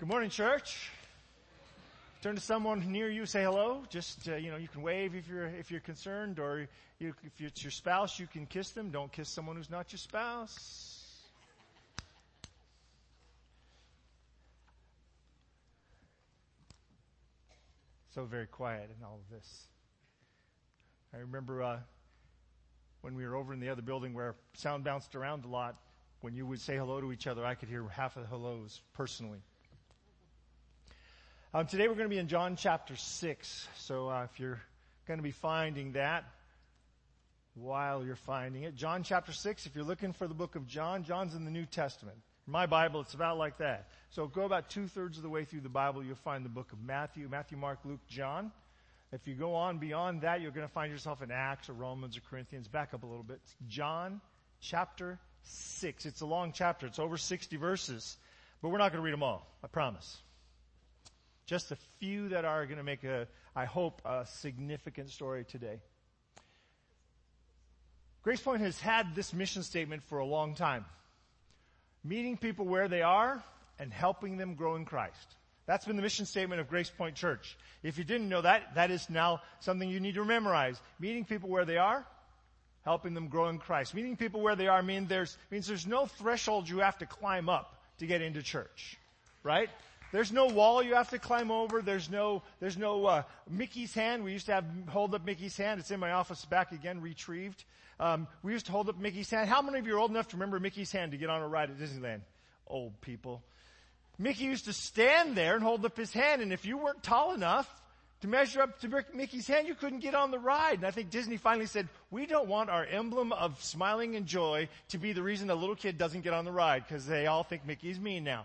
Good morning, church. Turn to someone near you, say hello. Just uh, you know, you can wave if you're if you're concerned, or you, if it's your spouse, you can kiss them. Don't kiss someone who's not your spouse. So very quiet in all of this. I remember uh, when we were over in the other building where sound bounced around a lot. When you would say hello to each other, I could hear half of the hellos personally. Um, today we're going to be in John chapter 6. So uh, if you're going to be finding that while you're finding it, John chapter 6, if you're looking for the book of John, John's in the New Testament. In my Bible, it's about like that. So go about two thirds of the way through the Bible, you'll find the book of Matthew, Matthew, Mark, Luke, John. If you go on beyond that, you're going to find yourself in Acts or Romans or Corinthians. Back up a little bit. John chapter 6. It's a long chapter. It's over 60 verses. But we're not going to read them all. I promise. Just a few that are going to make a, I hope, a significant story today. Grace Point has had this mission statement for a long time. Meeting people where they are and helping them grow in Christ. That's been the mission statement of Grace Point Church. If you didn't know that, that is now something you need to memorize. Meeting people where they are, helping them grow in Christ. Meeting people where they are mean there's, means there's no threshold you have to climb up to get into church. Right? There's no wall you have to climb over. There's no, there's no, uh, Mickey's hand. We used to have, hold up Mickey's hand. It's in my office back again, retrieved. Um, we used to hold up Mickey's hand. How many of you are old enough to remember Mickey's hand to get on a ride at Disneyland? Old people. Mickey used to stand there and hold up his hand, and if you weren't tall enough to measure up to Mickey's hand, you couldn't get on the ride. And I think Disney finally said, we don't want our emblem of smiling and joy to be the reason a little kid doesn't get on the ride, because they all think Mickey's mean now.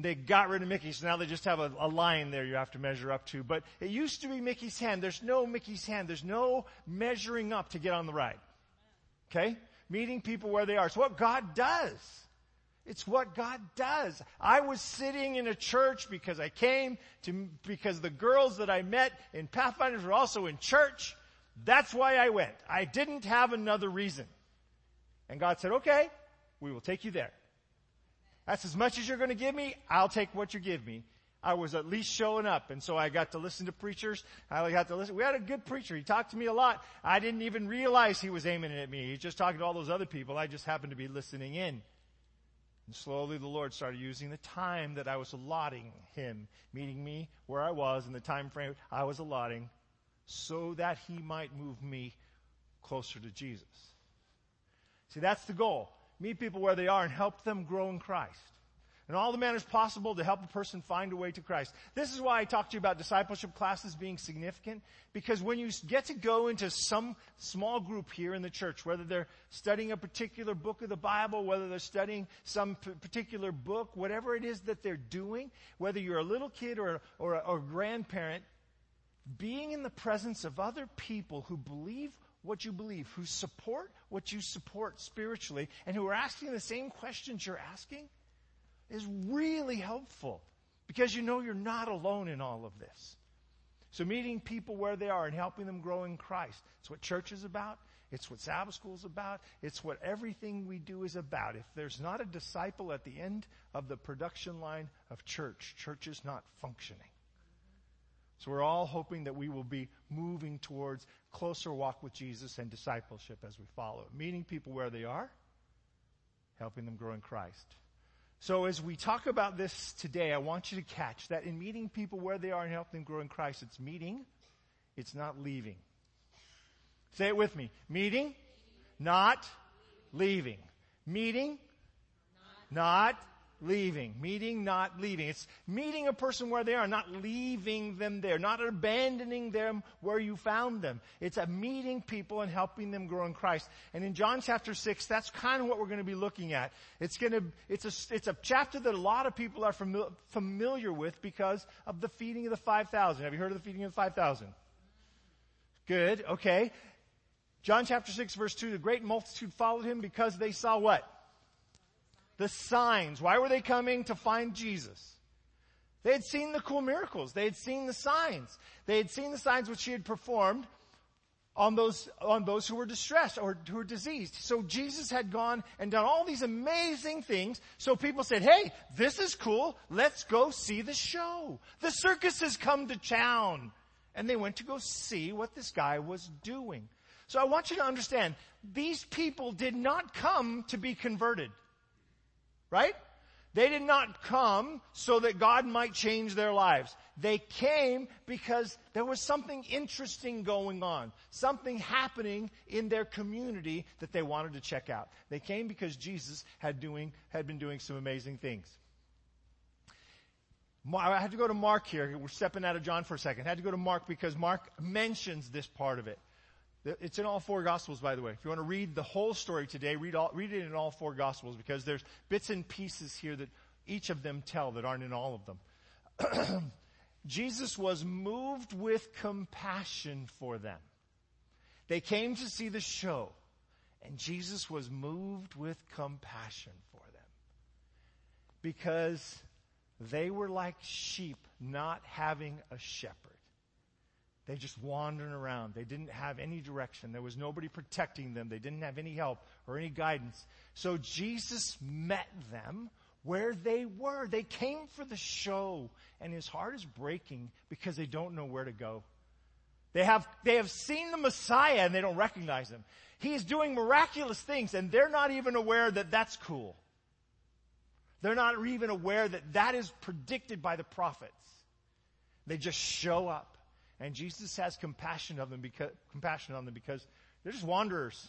They got rid of Mickey, so now they just have a, a, line there you have to measure up to. But it used to be Mickey's hand. There's no Mickey's hand. There's no measuring up to get on the ride. Okay? Meeting people where they are. It's what God does. It's what God does. I was sitting in a church because I came to, because the girls that I met in Pathfinders were also in church. That's why I went. I didn't have another reason. And God said, okay, we will take you there. That's as much as you're going to give me. I'll take what you give me. I was at least showing up. And so I got to listen to preachers. I got to listen. We had a good preacher. He talked to me a lot. I didn't even realize he was aiming at me. He's just talking to all those other people. I just happened to be listening in. And slowly the Lord started using the time that I was allotting him, meeting me where I was in the time frame I was allotting so that he might move me closer to Jesus. See, that's the goal meet people where they are and help them grow in Christ. And all the manners possible to help a person find a way to Christ. This is why I talked to you about discipleship classes being significant, because when you get to go into some small group here in the church, whether they're studying a particular book of the Bible, whether they're studying some p- particular book, whatever it is that they're doing, whether you're a little kid or, or, or a grandparent, being in the presence of other people who believe what you believe, who support what you support spiritually, and who are asking the same questions you're asking is really helpful because you know you're not alone in all of this. So meeting people where they are and helping them grow in Christ. It's what church is about. It's what Sabbath school is about. It's what everything we do is about. If there's not a disciple at the end of the production line of church, church is not functioning. So we're all hoping that we will be moving towards closer walk with Jesus and discipleship as we follow. Meeting people where they are, helping them grow in Christ. So as we talk about this today, I want you to catch that in meeting people where they are and helping them grow in Christ, it's meeting, it's not leaving. Say it with me. Meeting, not leaving. Meeting, not leaving. Meeting, not leaving. It's meeting a person where they are, not leaving them there, not abandoning them where you found them. It's a meeting people and helping them grow in Christ. And in John chapter 6, that's kind of what we're going to be looking at. It's going to, it's a, it's a chapter that a lot of people are familiar, familiar with because of the feeding of the 5,000. Have you heard of the feeding of the 5,000? Good, okay. John chapter 6 verse 2, the great multitude followed him because they saw what? The signs. Why were they coming? To find Jesus. They had seen the cool miracles. They had seen the signs. They had seen the signs which he had performed on those, on those who were distressed or who were diseased. So Jesus had gone and done all these amazing things. So people said, hey, this is cool. Let's go see the show. The circus has come to town. And they went to go see what this guy was doing. So I want you to understand, these people did not come to be converted. Right? They did not come so that God might change their lives. They came because there was something interesting going on, something happening in their community that they wanted to check out. They came because Jesus had doing, had been doing some amazing things. I had to go to Mark here. We're stepping out of John for a second. I had to go to Mark because Mark mentions this part of it. It's in all four gospels, by the way. If you want to read the whole story today, read, all, read it in all four gospels because there's bits and pieces here that each of them tell that aren't in all of them. Jesus was moved with compassion for them. They came to see the show and Jesus was moved with compassion for them because they were like sheep not having a shepherd. They just wandering around. They didn't have any direction. There was nobody protecting them. They didn't have any help or any guidance. So Jesus met them where they were. They came for the show and his heart is breaking because they don't know where to go. They have, they have seen the Messiah and they don't recognize him. He is doing miraculous things and they're not even aware that that's cool. They're not even aware that that is predicted by the prophets. They just show up. And Jesus has compassion of them because, compassion on them because they're just wanderers.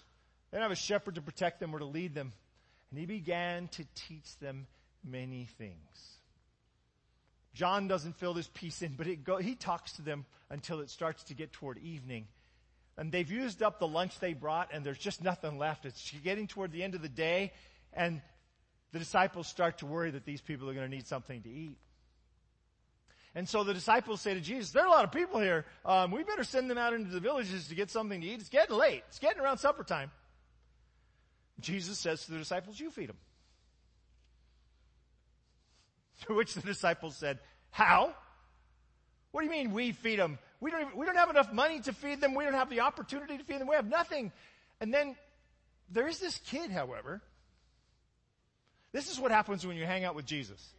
They don't have a shepherd to protect them or to lead them. And he began to teach them many things. John doesn't fill this piece in, but go, he talks to them until it starts to get toward evening. And they've used up the lunch they brought and there's just nothing left. It's getting toward the end of the day and the disciples start to worry that these people are going to need something to eat. And so the disciples say to Jesus, there are a lot of people here. Um, we better send them out into the villages to get something to eat. It's getting late. It's getting around supper time. Jesus says to the disciples, you feed them. To which the disciples said, how? What do you mean we feed them? We don't, even, we don't have enough money to feed them. We don't have the opportunity to feed them. We have nothing. And then there is this kid, however. This is what happens when you hang out with Jesus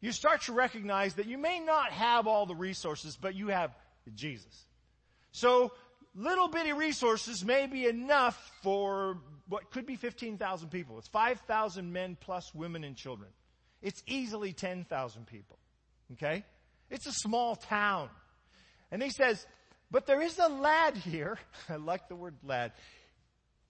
you start to recognize that you may not have all the resources, but you have Jesus. So little bitty resources may be enough for what could be 15,000 people. It's 5,000 men plus women and children. It's easily 10,000 people. Okay? It's a small town. And he says, but there is a lad here, I like the word lad,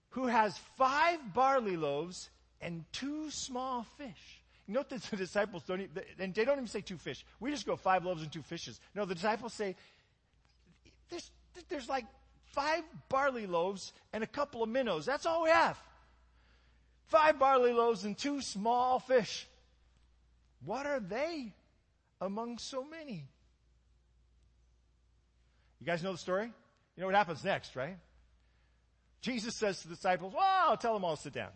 who has five barley loaves and two small fish. Note that the disciples don't, even, and they don't even say two fish. We just go five loaves and two fishes. No, the disciples say, there's, there's like five barley loaves and a couple of minnows. That's all we have. Five barley loaves and two small fish. What are they among so many? You guys know the story? You know what happens next, right? Jesus says to the disciples, well, tell them all to sit down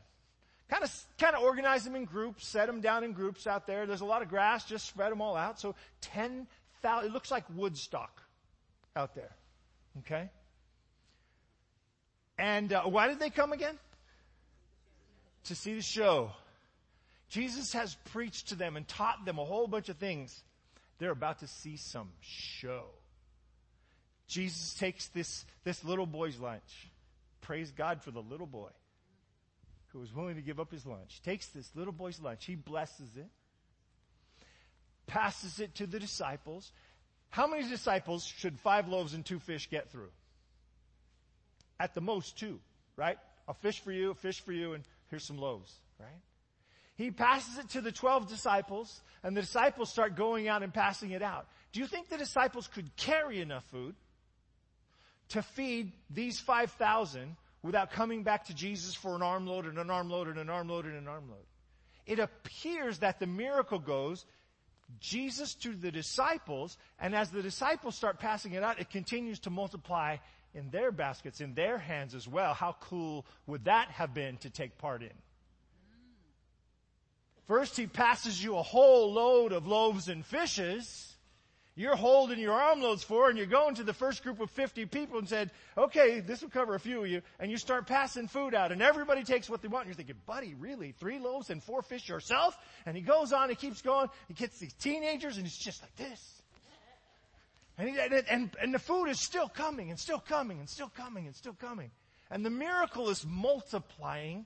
kind of, kind of organize them in groups, set them down in groups out there. There's a lot of grass, just spread them all out. So 10,000, it looks like Woodstock out there. Okay? And uh, why did they come again? To see the show. Jesus has preached to them and taught them a whole bunch of things. They're about to see some show. Jesus takes this, this little boy's lunch. Praise God for the little boy who was willing to give up his lunch, takes this little boy's lunch, he blesses it, passes it to the disciples. How many disciples should five loaves and two fish get through? At the most two, right? A fish for you, a fish for you, and here's some loaves, right? He passes it to the 12 disciples, and the disciples start going out and passing it out. Do you think the disciples could carry enough food to feed these 5,000 without coming back to Jesus for an armload and an armload and an armload and an armload. It appears that the miracle goes Jesus to the disciples, and as the disciples start passing it out, it continues to multiply in their baskets, in their hands as well. How cool would that have been to take part in? First, he passes you a whole load of loaves and fishes, you're holding your armloads for and you're going to the first group of 50 people and said, okay, this will cover a few of you. And you start passing food out and everybody takes what they want. And you're thinking, buddy, really? Three loaves and four fish yourself? And he goes on, he keeps going. He gets these teenagers and he's just like this. And, he, and, and the food is still coming and still coming and still coming and still coming. And the miracle is multiplying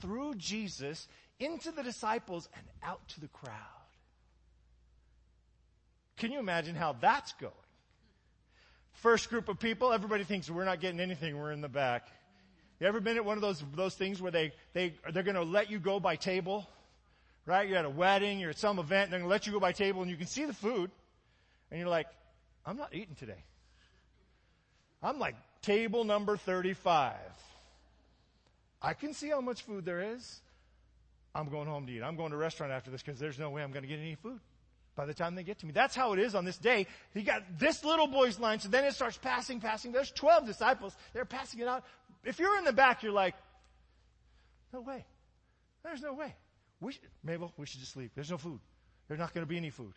through Jesus into the disciples and out to the crowd. Can you imagine how that's going? First group of people, everybody thinks we're not getting anything, we're in the back. You ever been at one of those, those things where they, they, they're gonna let you go by table? Right? You're at a wedding, you're at some event, and they're gonna let you go by table and you can see the food. And you're like, I'm not eating today. I'm like table number 35. I can see how much food there is. I'm going home to eat. I'm going to a restaurant after this because there's no way I'm going to get any food by the time they get to me. That's how it is on this day. He got this little boy's lunch and then it starts passing, passing. There's 12 disciples. They're passing it out. If you're in the back, you're like, no way. There's no way. We should, Mabel, we should just leave. There's no food. There's not going to be any food.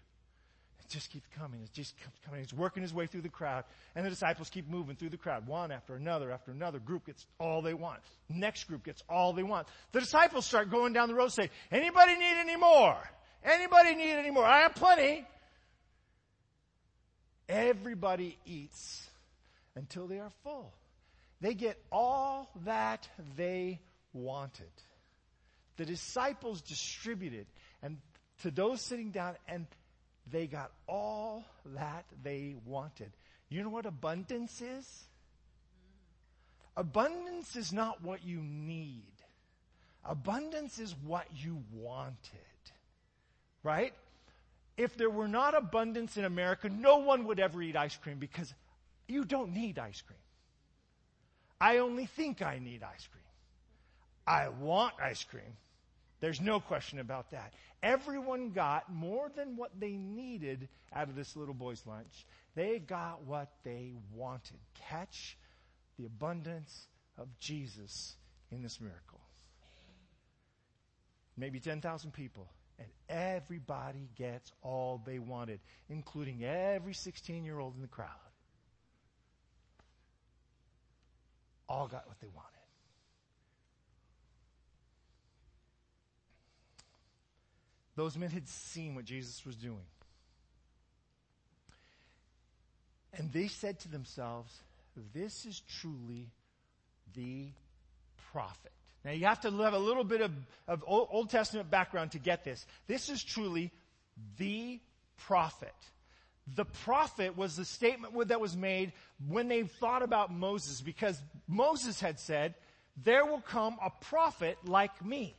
It just keeps coming. It just keeps coming. He's working his way through the crowd. And the disciples keep moving through the crowd. One after another after another. Group gets all they want. Next group gets all they want. The disciples start going down the road say, anybody need any more? Anybody need any more? I have plenty. Everybody eats until they are full. They get all that they wanted. The disciples distributed and to those sitting down and they got all that they wanted. You know what abundance is? Abundance is not what you need. Abundance is what you wanted. Right? If there were not abundance in America, no one would ever eat ice cream because you don't need ice cream. I only think I need ice cream. I want ice cream. There's no question about that. Everyone got more than what they needed out of this little boy's lunch. They got what they wanted. Catch the abundance of Jesus in this miracle. Maybe 10,000 people, and everybody gets all they wanted, including every 16 year old in the crowd. All got what they wanted. Those men had seen what Jesus was doing. And they said to themselves, this is truly the prophet. Now you have to have a little bit of, of Old Testament background to get this. This is truly the prophet. The prophet was the statement that was made when they thought about Moses because Moses had said, there will come a prophet like me.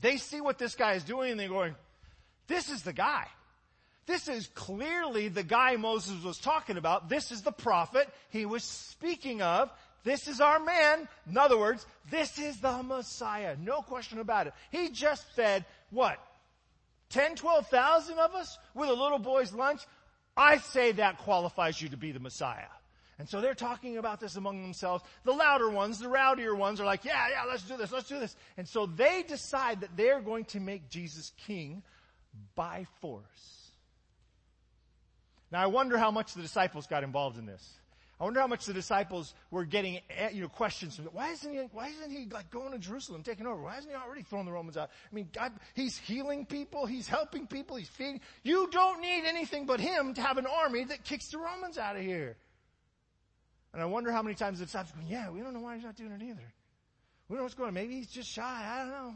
They see what this guy is doing and they're going, this is the guy. This is clearly the guy Moses was talking about. This is the prophet he was speaking of. This is our man. In other words, this is the Messiah. No question about it. He just fed, what? 10, 12,000 of us with a little boy's lunch? I say that qualifies you to be the Messiah. And so they're talking about this among themselves. The louder ones, the rowdier ones are like, yeah, yeah, let's do this, let's do this. And so they decide that they're going to make Jesus king by force. Now I wonder how much the disciples got involved in this. I wonder how much the disciples were getting, eh, you know, questions. From, why isn't he, why isn't he like going to Jerusalem, taking over? Why isn't he already throwing the Romans out? I mean, God, he's healing people, he's helping people, he's feeding. You don't need anything but him to have an army that kicks the Romans out of here. And I wonder how many times the disciples go, yeah, we don't know why he's not doing it either. We don't know what's going on. Maybe he's just shy. I don't know.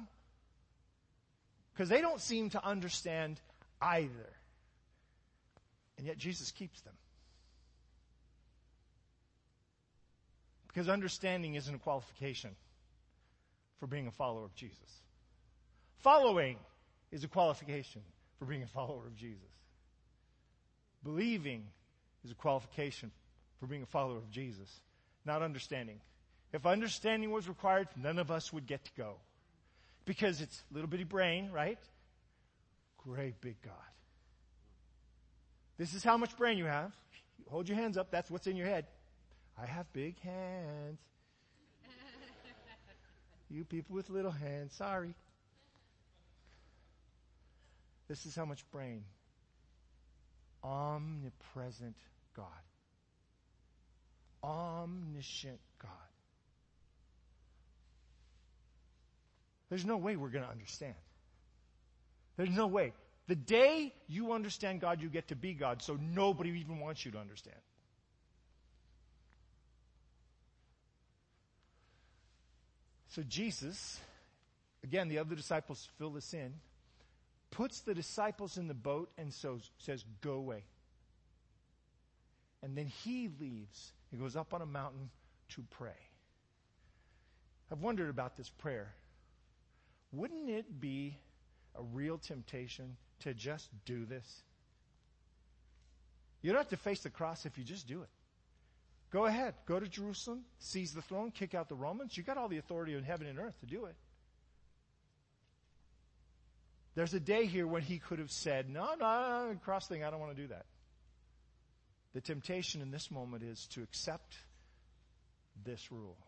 Because they don't seem to understand either. And yet Jesus keeps them. Because understanding isn't a qualification for being a follower of Jesus. Following is a qualification for being a follower of Jesus. Believing is a qualification for being a follower of Jesus, not understanding. If understanding was required, none of us would get to go. Because it's little bitty brain, right? Great big God. This is how much brain you have. Hold your hands up. That's what's in your head. I have big hands. you people with little hands, sorry. This is how much brain omnipresent God. Omniscient God. There's no way we're going to understand. There's no way. The day you understand God, you get to be God, so nobody even wants you to understand. So Jesus, again, the other disciples fill this in, puts the disciples in the boat and so says, go away. And then he leaves. He goes up on a mountain to pray. I've wondered about this prayer. Wouldn't it be a real temptation to just do this? You don't have to face the cross if you just do it. Go ahead. Go to Jerusalem, seize the throne, kick out the Romans. You got all the authority in heaven and earth to do it. There's a day here when he could have said, no, no, no, cross thing, I don't want to do that. The temptation in this moment is to accept this rule,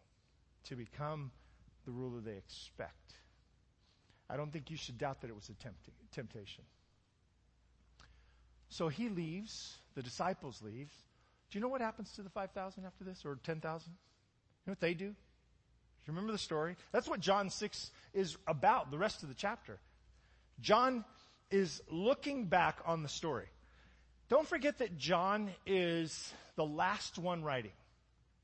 to become the ruler they expect. I don't think you should doubt that it was a temptation. So he leaves, the disciples leave. Do you know what happens to the 5,000 after this, or 10,000? You know what they do? Do you remember the story? That's what John 6 is about, the rest of the chapter. John is looking back on the story. Don't forget that John is the last one writing.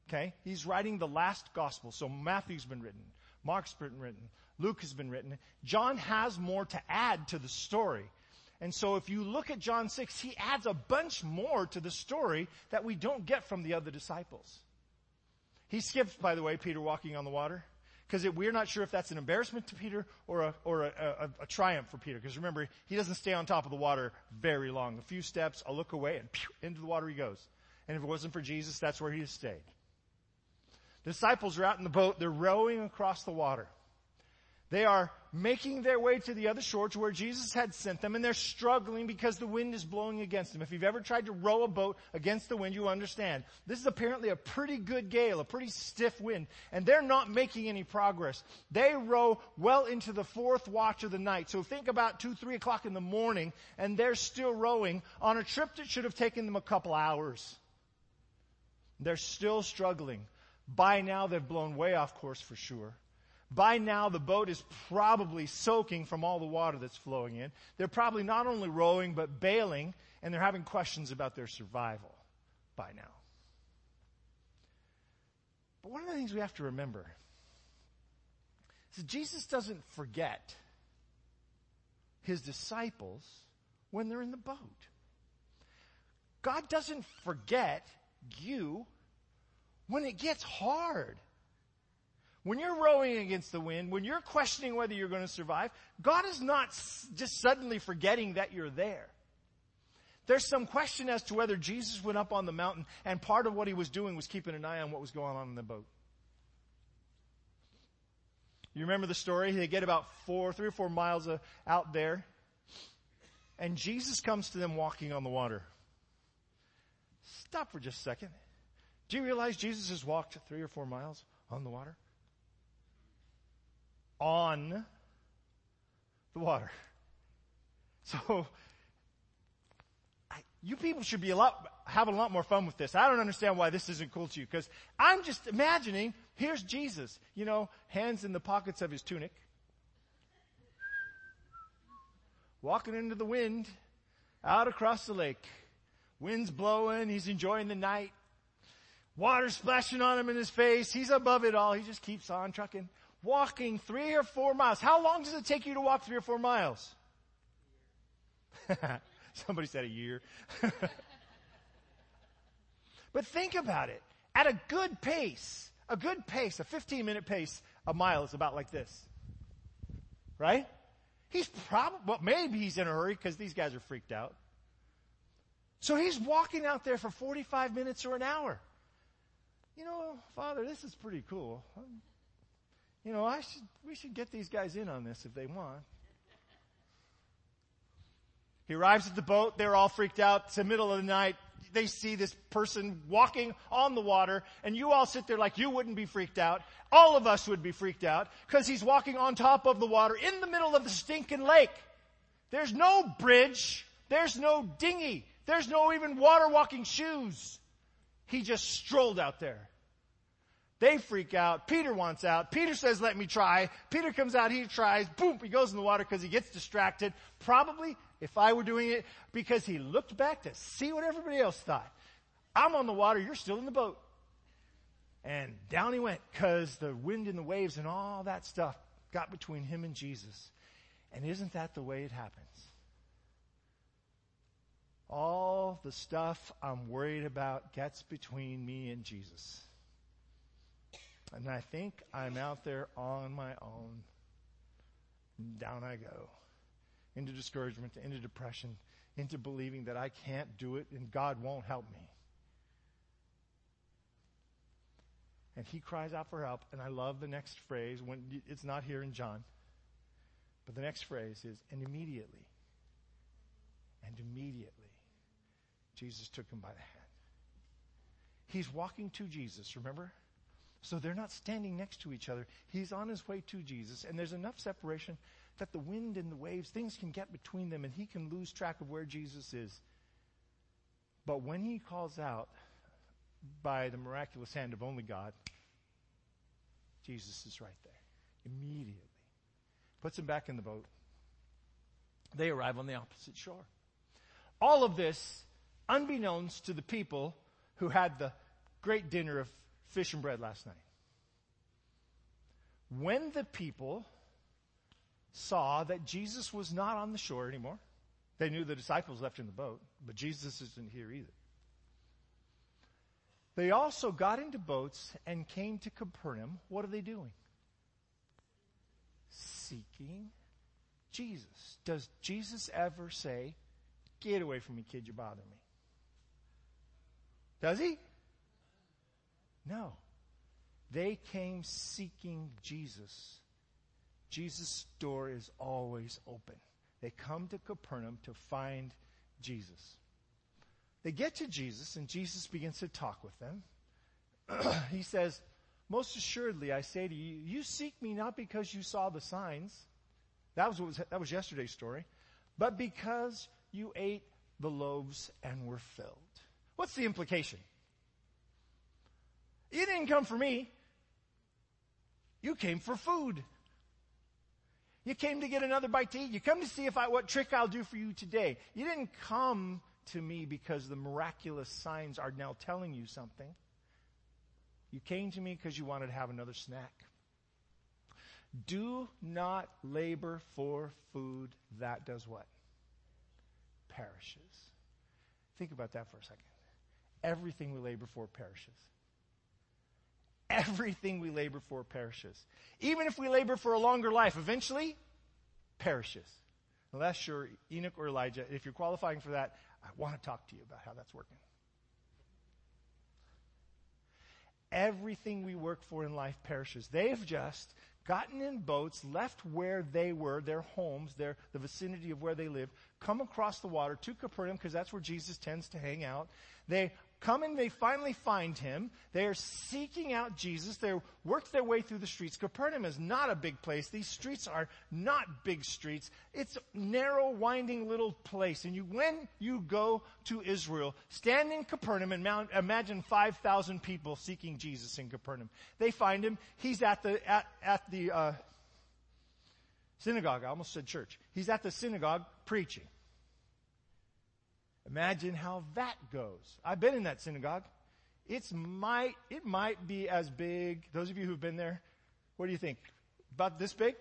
Okay? He's writing the last gospel. So Matthew's been written. Mark's been written. Luke has been written. John has more to add to the story. And so if you look at John 6, he adds a bunch more to the story that we don't get from the other disciples. He skips, by the way, Peter walking on the water because we're not sure if that's an embarrassment to Peter or a, or a, a, a triumph for Peter. Because remember, he doesn't stay on top of the water very long. A few steps, a look away, and pew, into the water he goes. And if it wasn't for Jesus, that's where he stayed. The disciples are out in the boat. They're rowing across the water. They are making their way to the other shore to where Jesus had sent them and they're struggling because the wind is blowing against them. If you've ever tried to row a boat against the wind, you understand. This is apparently a pretty good gale, a pretty stiff wind, and they're not making any progress. They row well into the fourth watch of the night. So think about two, three o'clock in the morning and they're still rowing on a trip that should have taken them a couple hours. They're still struggling. By now they've blown way off course for sure. By now, the boat is probably soaking from all the water that's flowing in. They're probably not only rowing, but bailing, and they're having questions about their survival by now. But one of the things we have to remember is that Jesus doesn't forget his disciples when they're in the boat. God doesn't forget you when it gets hard. When you're rowing against the wind, when you're questioning whether you're going to survive, God is not just suddenly forgetting that you're there. There's some question as to whether Jesus went up on the mountain and part of what he was doing was keeping an eye on what was going on in the boat. You remember the story? They get about four, three or four miles uh, out there and Jesus comes to them walking on the water. Stop for just a second. Do you realize Jesus has walked three or four miles on the water? On the water. So, I, you people should be a lot, having a lot more fun with this. I don't understand why this isn't cool to you, because I'm just imagining, here's Jesus, you know, hands in the pockets of his tunic, walking into the wind, out across the lake. Wind's blowing, he's enjoying the night. Water splashing on him in his face. He's above it all. He just keeps on trucking walking three or four miles. How long does it take you to walk three or four miles? Somebody said a year. but think about it. At a good pace, a good pace, a 15 minute pace, a mile is about like this. Right? He's probably, well, maybe he's in a hurry because these guys are freaked out. So he's walking out there for 45 minutes or an hour. You know, Father, this is pretty cool you know, I should, we should get these guys in on this if they want. He arrives at the boat. They're all freaked out. It's the middle of the night. They see this person walking on the water and you all sit there like you wouldn't be freaked out. All of us would be freaked out because he's walking on top of the water in the middle of the stinking lake. There's no bridge. There's no dinghy. There's no even water walking shoes. He just strolled out there. They freak out. Peter wants out. Peter says, let me try. Peter comes out, he tries. Boom, he goes in the water because he gets distracted. Probably, if I were doing it, because he looked back to see what everybody else thought. I'm on the water, you're still in the boat. And down he went because the wind and the waves and all that stuff got between him and Jesus. And isn't that the way it happens? All the stuff I'm worried about gets between me and Jesus. And I think I'm out there on my own. Down I go. Into discouragement, into depression, into believing that I can't do it and God won't help me. And he cries out for help. And I love the next phrase when it's not here in John. But the next phrase is, and immediately, and immediately, Jesus took him by the hand. He's walking to Jesus, remember? So they're not standing next to each other. He's on his way to Jesus, and there's enough separation that the wind and the waves, things can get between them, and he can lose track of where Jesus is. But when he calls out by the miraculous hand of only God, Jesus is right there. Immediately. Puts him back in the boat. They arrive on the opposite shore. All of this, unbeknownst to the people who had the great dinner of fish and bread last night. When the people saw that Jesus was not on the shore anymore, they knew the disciples left in the boat, but Jesus isn't here either. They also got into boats and came to Capernaum. What are they doing? Seeking Jesus. Does Jesus ever say, Get away from me, kid, you're bothering me? Does he? No. They came seeking Jesus. Jesus' door is always open. They come to Capernaum to find Jesus. They get to Jesus, and Jesus begins to talk with them. he says, Most assuredly, I say to you, you seek me not because you saw the signs. That was, was, that was yesterday's story. But because you ate the loaves and were filled. What's the implication? You didn't come for me. You came for food. You came to get another bite to eat. You come to see if I, what trick I'll do for you today. You didn't come to me because the miraculous signs are now telling you something. You came to me because you wanted to have another snack. Do not labor for food that does what? Perishes. Think about that for a second. Everything we labor for perishes. Everything we labor for perishes. Even if we labor for a longer life, eventually perishes. Unless you're Enoch or Elijah. If you're qualifying for that, I want to talk to you about how that's working. Everything we work for in life perishes. They've just gotten in boats, left where they were, their homes, their, the vicinity of where they live, come across the water to Capernaum because that's where Jesus tends to hang out. They come and they finally find him. They are seeking out Jesus. They work their way through the streets. Capernaum is not a big place. These streets are not big streets. It's a narrow, winding little place. And you, when you go to Israel, stand in Capernaum and mount, imagine 5,000 people seeking Jesus in Capernaum. They find him. He's at the, at, at the, uh, synagogue. I almost said church. He's at the synagogue preaching. Imagine how that goes. I've been in that synagogue. It's might, it might be as big. Those of you who've been there, what do you think? About this big?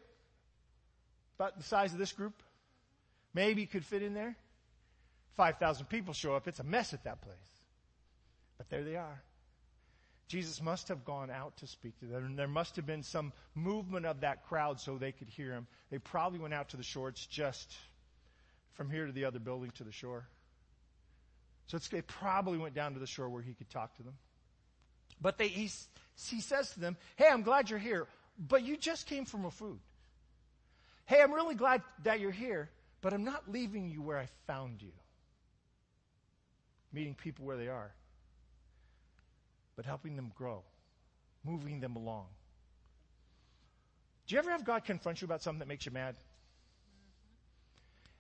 About the size of this group? Maybe could fit in there? 5,000 people show up. It's a mess at that place. But there they are. Jesus must have gone out to speak to them. There must have been some movement of that crowd so they could hear him. They probably went out to the shore. It's just from here to the other building to the shore. So it's they probably went down to the shore where he could talk to them. But they, he, he says to them, Hey, I'm glad you're here, but you just came from a food. Hey, I'm really glad that you're here, but I'm not leaving you where I found you. Meeting people where they are, but helping them grow, moving them along. Do you ever have God confront you about something that makes you mad?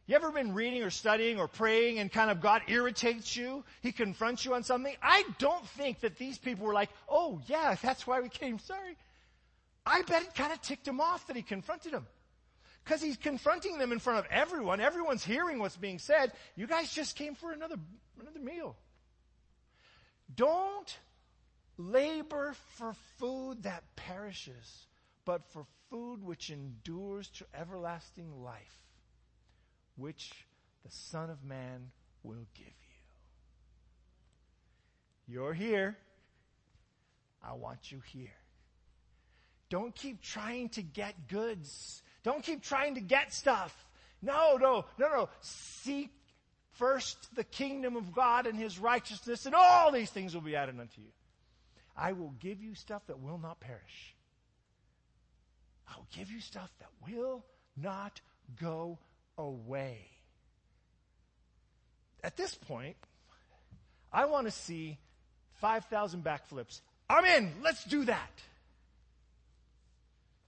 You ever been reading or studying or praying and kind of God irritates you? He confronts you on something? I don't think that these people were like, oh yeah, that's why we came, sorry. I bet it kind of ticked him off that he confronted him. Because he's confronting them in front of everyone. Everyone's hearing what's being said. You guys just came for another, another meal. Don't labor for food that perishes, but for food which endures to everlasting life which the Son of Man will give you. You're here. I want you here. Don't keep trying to get goods. Don't keep trying to get stuff. No, no, no, no. Seek first the kingdom of God and his righteousness, and all these things will be added unto you. I will give you stuff that will not perish. I will give you stuff that will not go away. At this point, I want to see 5,000 backflips. I'm in. Let's do that.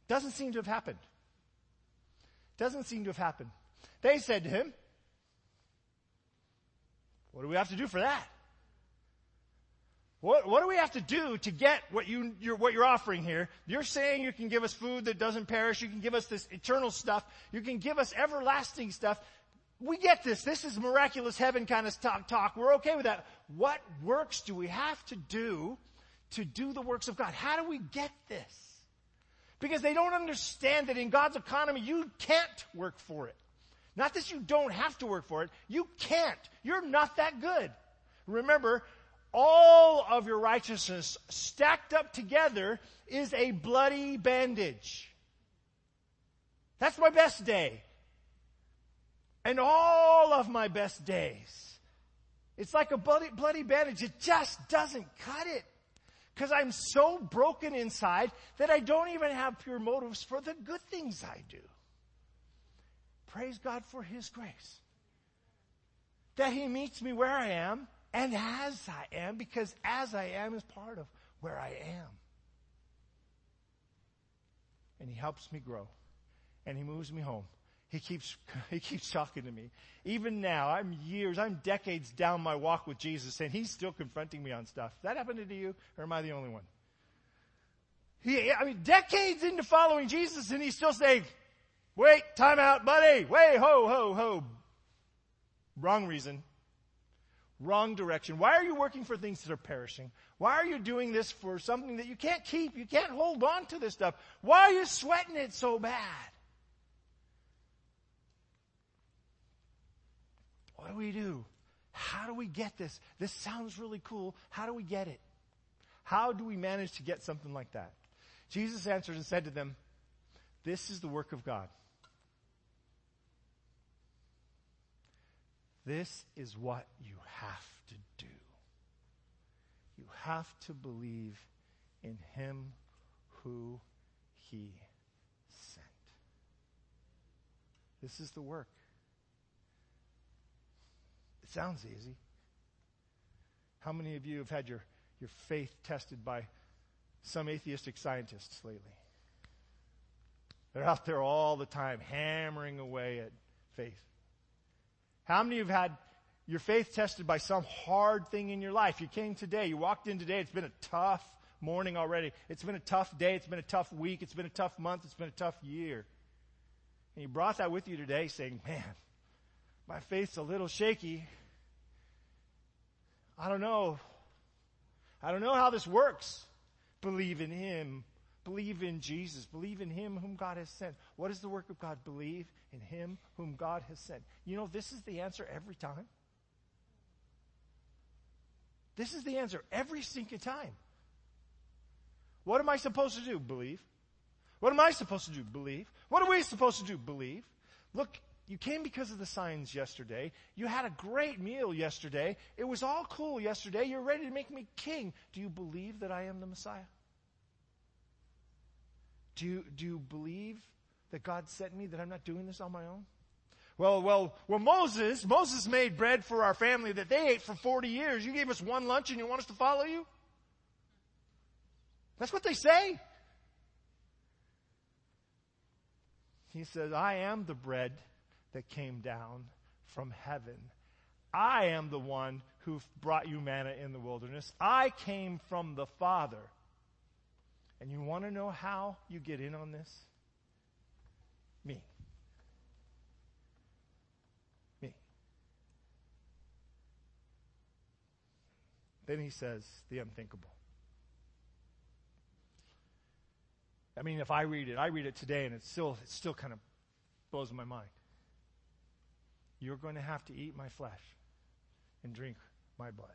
Doesn't seem to have happened. Doesn't seem to have happened. They said to him, what do we have to do for that? What, what do we have to do to get what you, you're, what you're offering here? You're saying you can give us food that doesn't perish. You can give us this eternal stuff. You can give us everlasting stuff. We get this. This is miraculous heaven kind of talk, talk. We're okay with that. What works do we have to do to do the works of God? How do we get this? Because they don't understand that in God's economy, you can't work for it. Not that you don't have to work for it. You can't. You're not that good. Remember, all of your righteousness stacked up together is a bloody bandage. That's my best day. And all of my best days. It's like a bloody, bloody bandage. It just doesn't cut it. Cause I'm so broken inside that I don't even have pure motives for the good things I do. Praise God for His grace. That He meets me where I am and as I am, because as I am is part of where I am. And he helps me grow. And he moves me home. He keeps, he keeps talking to me. Even now, I'm years, I'm decades down my walk with Jesus and he's still confronting me on stuff. That happened to you or am I the only one? He, I mean, decades into following Jesus and he's still saying, wait, time out, buddy, wait, ho, ho, ho. Wrong reason wrong direction? Why are you working for things that are perishing? Why are you doing this for something that you can't keep? You can't hold on to this stuff. Why are you sweating it so bad? What do we do? How do we get this? This sounds really cool. How do we get it? How do we manage to get something like that? Jesus answered and said to them, This is the work of God This is what you have to do. You have to believe in Him who He sent. This is the work. It sounds easy. How many of you have had your, your faith tested by some atheistic scientists lately? They're out there all the time hammering away at faith. How many of you have had your faith tested by some hard thing in your life? You came today, you walked in today, it's been a tough morning already. It's been a tough day, it's been a tough week, it's been a tough month, it's been a tough year. And you brought that with you today saying, man, my faith's a little shaky. I don't know. I don't know how this works. Believe in Him. Believe in Jesus. Believe in Him whom God has sent. What is the work of God? Believe in Him whom God has sent. You know, this is the answer every time. This is the answer every single time. What am I supposed to do? Believe. What am I supposed to do? Believe. What are we supposed to do? Believe. Look, you came because of the signs yesterday. You had a great meal yesterday. It was all cool yesterday. You're ready to make me king. Do you believe that I am the Messiah? Do you, do you believe that God sent me, that I'm not doing this on my own? Well, well, well, Moses, Moses made bread for our family that they ate for 40 years. You gave us one lunch and you want us to follow you? That's what they say. He says, I am the bread that came down from heaven. I am the one who brought you manna in the wilderness. I came from the Father. And you want to know how you get in on this? Me. Me. Then he says the unthinkable. I mean, if I read it, I read it today and it still, it still kind of blows my mind. You're going to have to eat my flesh and drink my blood.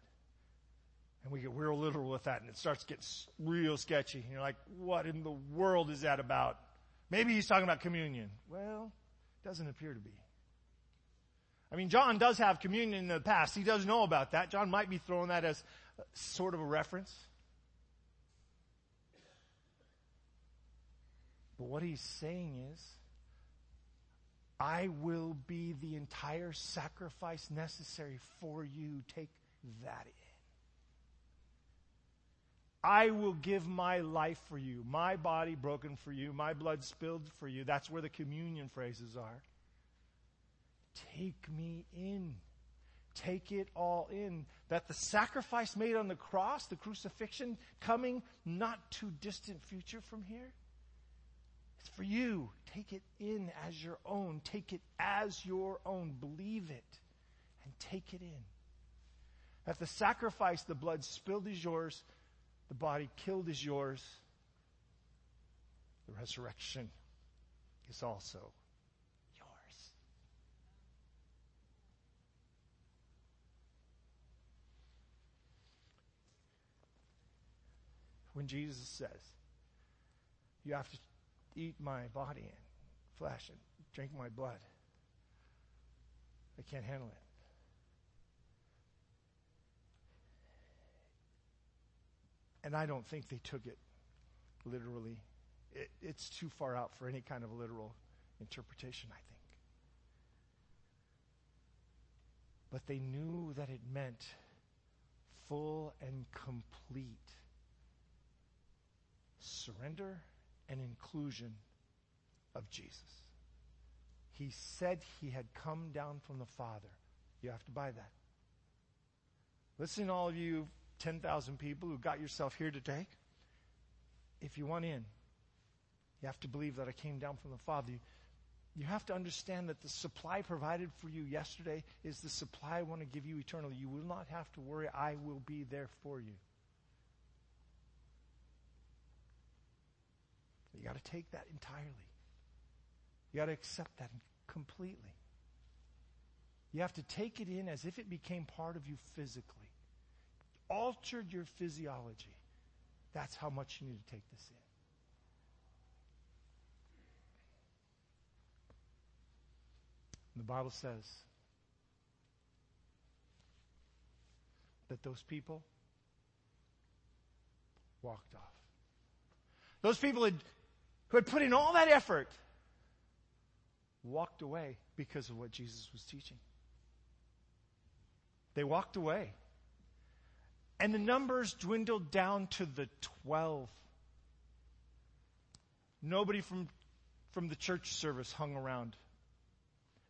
And we get real literal with that and it starts to get real sketchy. And you're like, what in the world is that about? Maybe he's talking about communion. Well, it doesn't appear to be. I mean, John does have communion in the past. He does know about that. John might be throwing that as sort of a reference. But what he's saying is, I will be the entire sacrifice necessary for you. Take that in. I will give my life for you, my body broken for you, my blood spilled for you. That's where the communion phrases are. Take me in. Take it all in. That the sacrifice made on the cross, the crucifixion, coming not too distant future from here, it's for you. Take it in as your own. Take it as your own. Believe it and take it in. That the sacrifice, the blood spilled is yours, the body killed is yours, the resurrection is also yours. When Jesus says, you have to eat my body and flesh and drink my blood. I can't handle it. And I don't think they took it literally. It, it's too far out for any kind of literal interpretation, I think. But they knew that it meant full and complete surrender and inclusion of Jesus. He said he had come down from the Father. You have to buy that. Listen, all of you 10,000 people who got yourself here today. If you want in, you have to believe that I came down from the Father. You, you have to understand that the supply provided for you yesterday is the supply I want to give you eternally. You will not have to worry. I will be there for you. You got to take that entirely. You got to accept that completely. You have to take it in as if it became part of you physically, altered your physiology. That's how much you need to take this in. The Bible says that those people walked off. Those people had who had put in all that effort walked away because of what Jesus was teaching. They walked away. And the numbers dwindled down to the 12. Nobody from, from the church service hung around.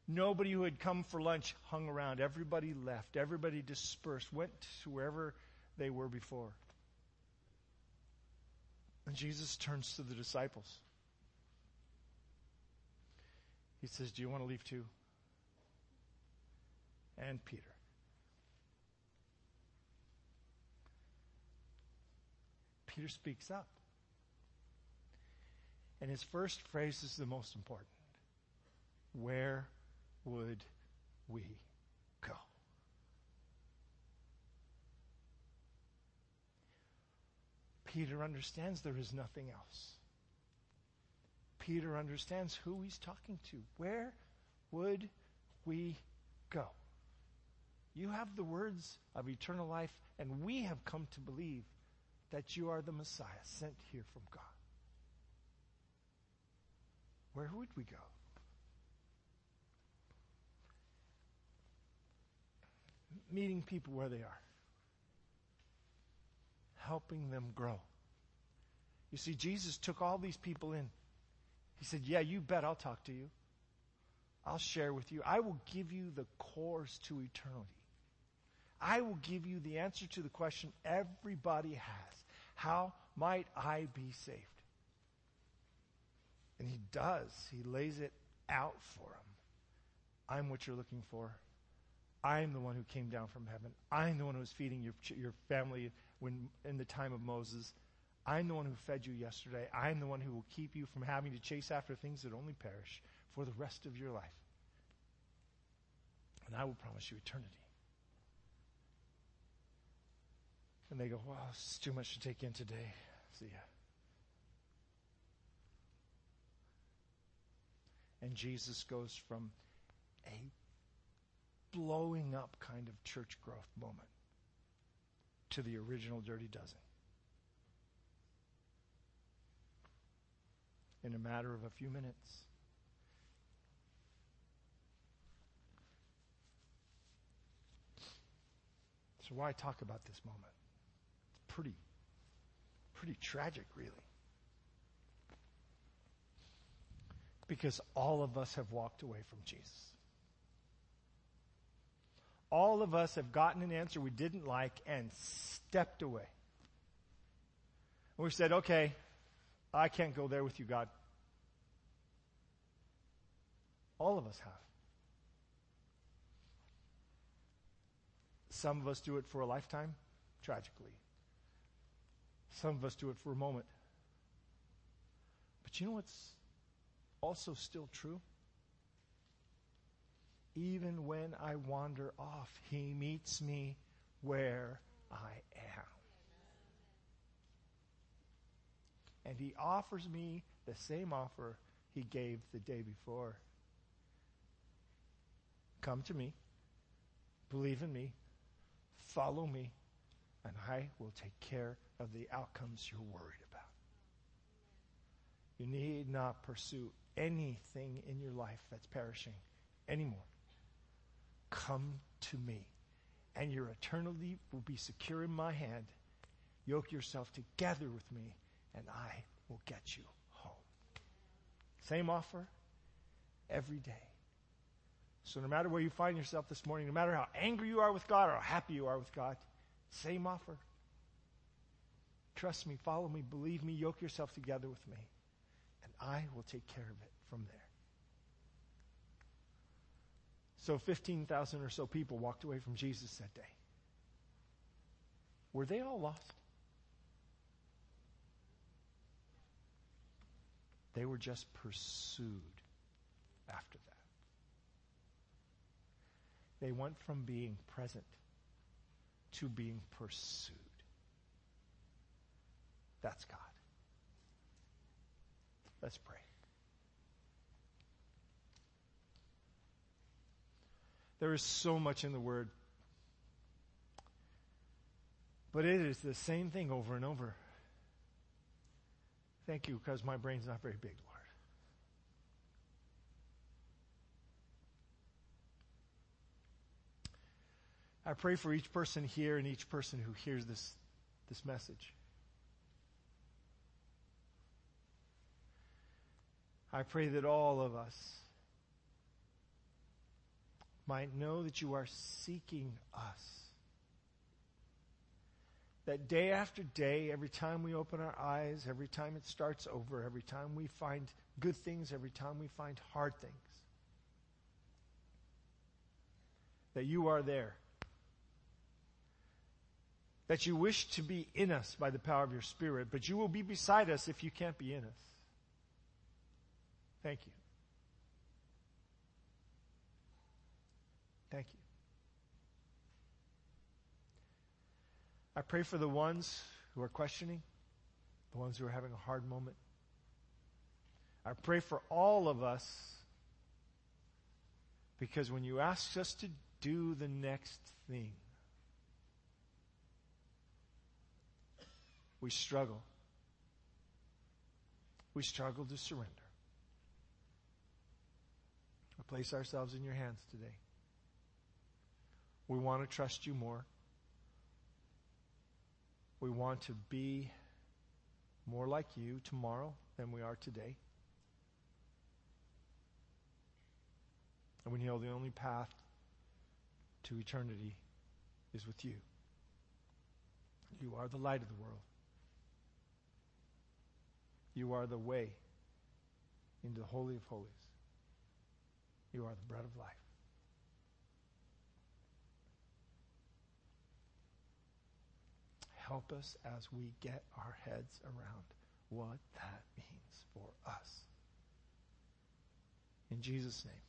Nobody who had come for lunch hung around. Everybody left. Everybody dispersed, went to wherever they were before. And Jesus turns to the disciples. He says, Do you want to leave too? And Peter. Peter speaks up. And his first phrase is the most important. Where would we go? Peter understands there is nothing else. Peter understands who he's talking to. Where would we go? You have the words of eternal life, and we have come to believe that you are the Messiah sent here from God. Where would we go? Meeting people where they are, helping them grow. You see, Jesus took all these people in he said, Yeah, you bet I'll talk to you. I'll share with you. I will give you the course to eternity. I will give you the answer to the question everybody has. How might I be saved? And he does. He lays it out for them. I'm what you're looking for. I'm the one who came down from heaven. I'm the one who was feeding your, your family when, in the time of Moses. I'm the one who fed you yesterday. I'm the one who will keep you from having to chase after things that only perish for the rest of your life. And I will promise you eternity. And they go, wow, is too much to take in today. See ya. And Jesus goes from a blowing up kind of church growth moment to the original Dirty Dozen. In a matter of a few minutes. So why talk about this moment? Pretty, pretty tragic, really. Because all of us have walked away from Jesus. All of us have gotten an answer we didn't like and stepped away. And we said, okay, I can't go there with you, God. All of us have. Some of us do it for a lifetime, tragically. Some of us do it for a moment. But you know what's also still true? Even when I wander off, He meets me where I am. And He offers me the same offer He gave the day before. Come to me, believe in me, follow me, and I will take care of the outcomes you're worried about. You need not pursue anything in your life that's perishing anymore. Come to me, and your eternity will be secure in my hand. Yoke yourself together with me, and I will get you home. Same offer every day. So no matter where you find yourself this morning, no matter how angry you are with God or how happy you are with God, same offer. Trust me, follow me, believe me, yoke yourself together with me, and I will take care of it from there. So 15,000 or so people walked away from Jesus that day. Were they all lost? They were just pursued after that. They went from being present to being pursued. That's God. Let's pray. There is so much in the Word. But it is the same thing over and over. Thank you, because my brain's not very big, Lord. I pray for each person here and each person who hears this, this message. I pray that all of us might know that you are seeking us. That day after day, every time we open our eyes, every time it starts over, every time we find good things, every time we find hard things, that you are there. That you wish to be in us by the power of your Spirit, but you will be beside us if you can't be in us. Thank you. Thank you. I pray for the ones who are questioning, the ones who are having a hard moment. I pray for all of us because when you ask us to do the next thing, we struggle. We struggle to surrender. Place ourselves in your hands today. We want to trust you more. We want to be more like you tomorrow than we are today. And we know the only path to eternity is with you. You are the light of the world. You are the way into the Holy of Holies. You are the bread of life. Help us as we get our heads around what that means for us. In Jesus' name.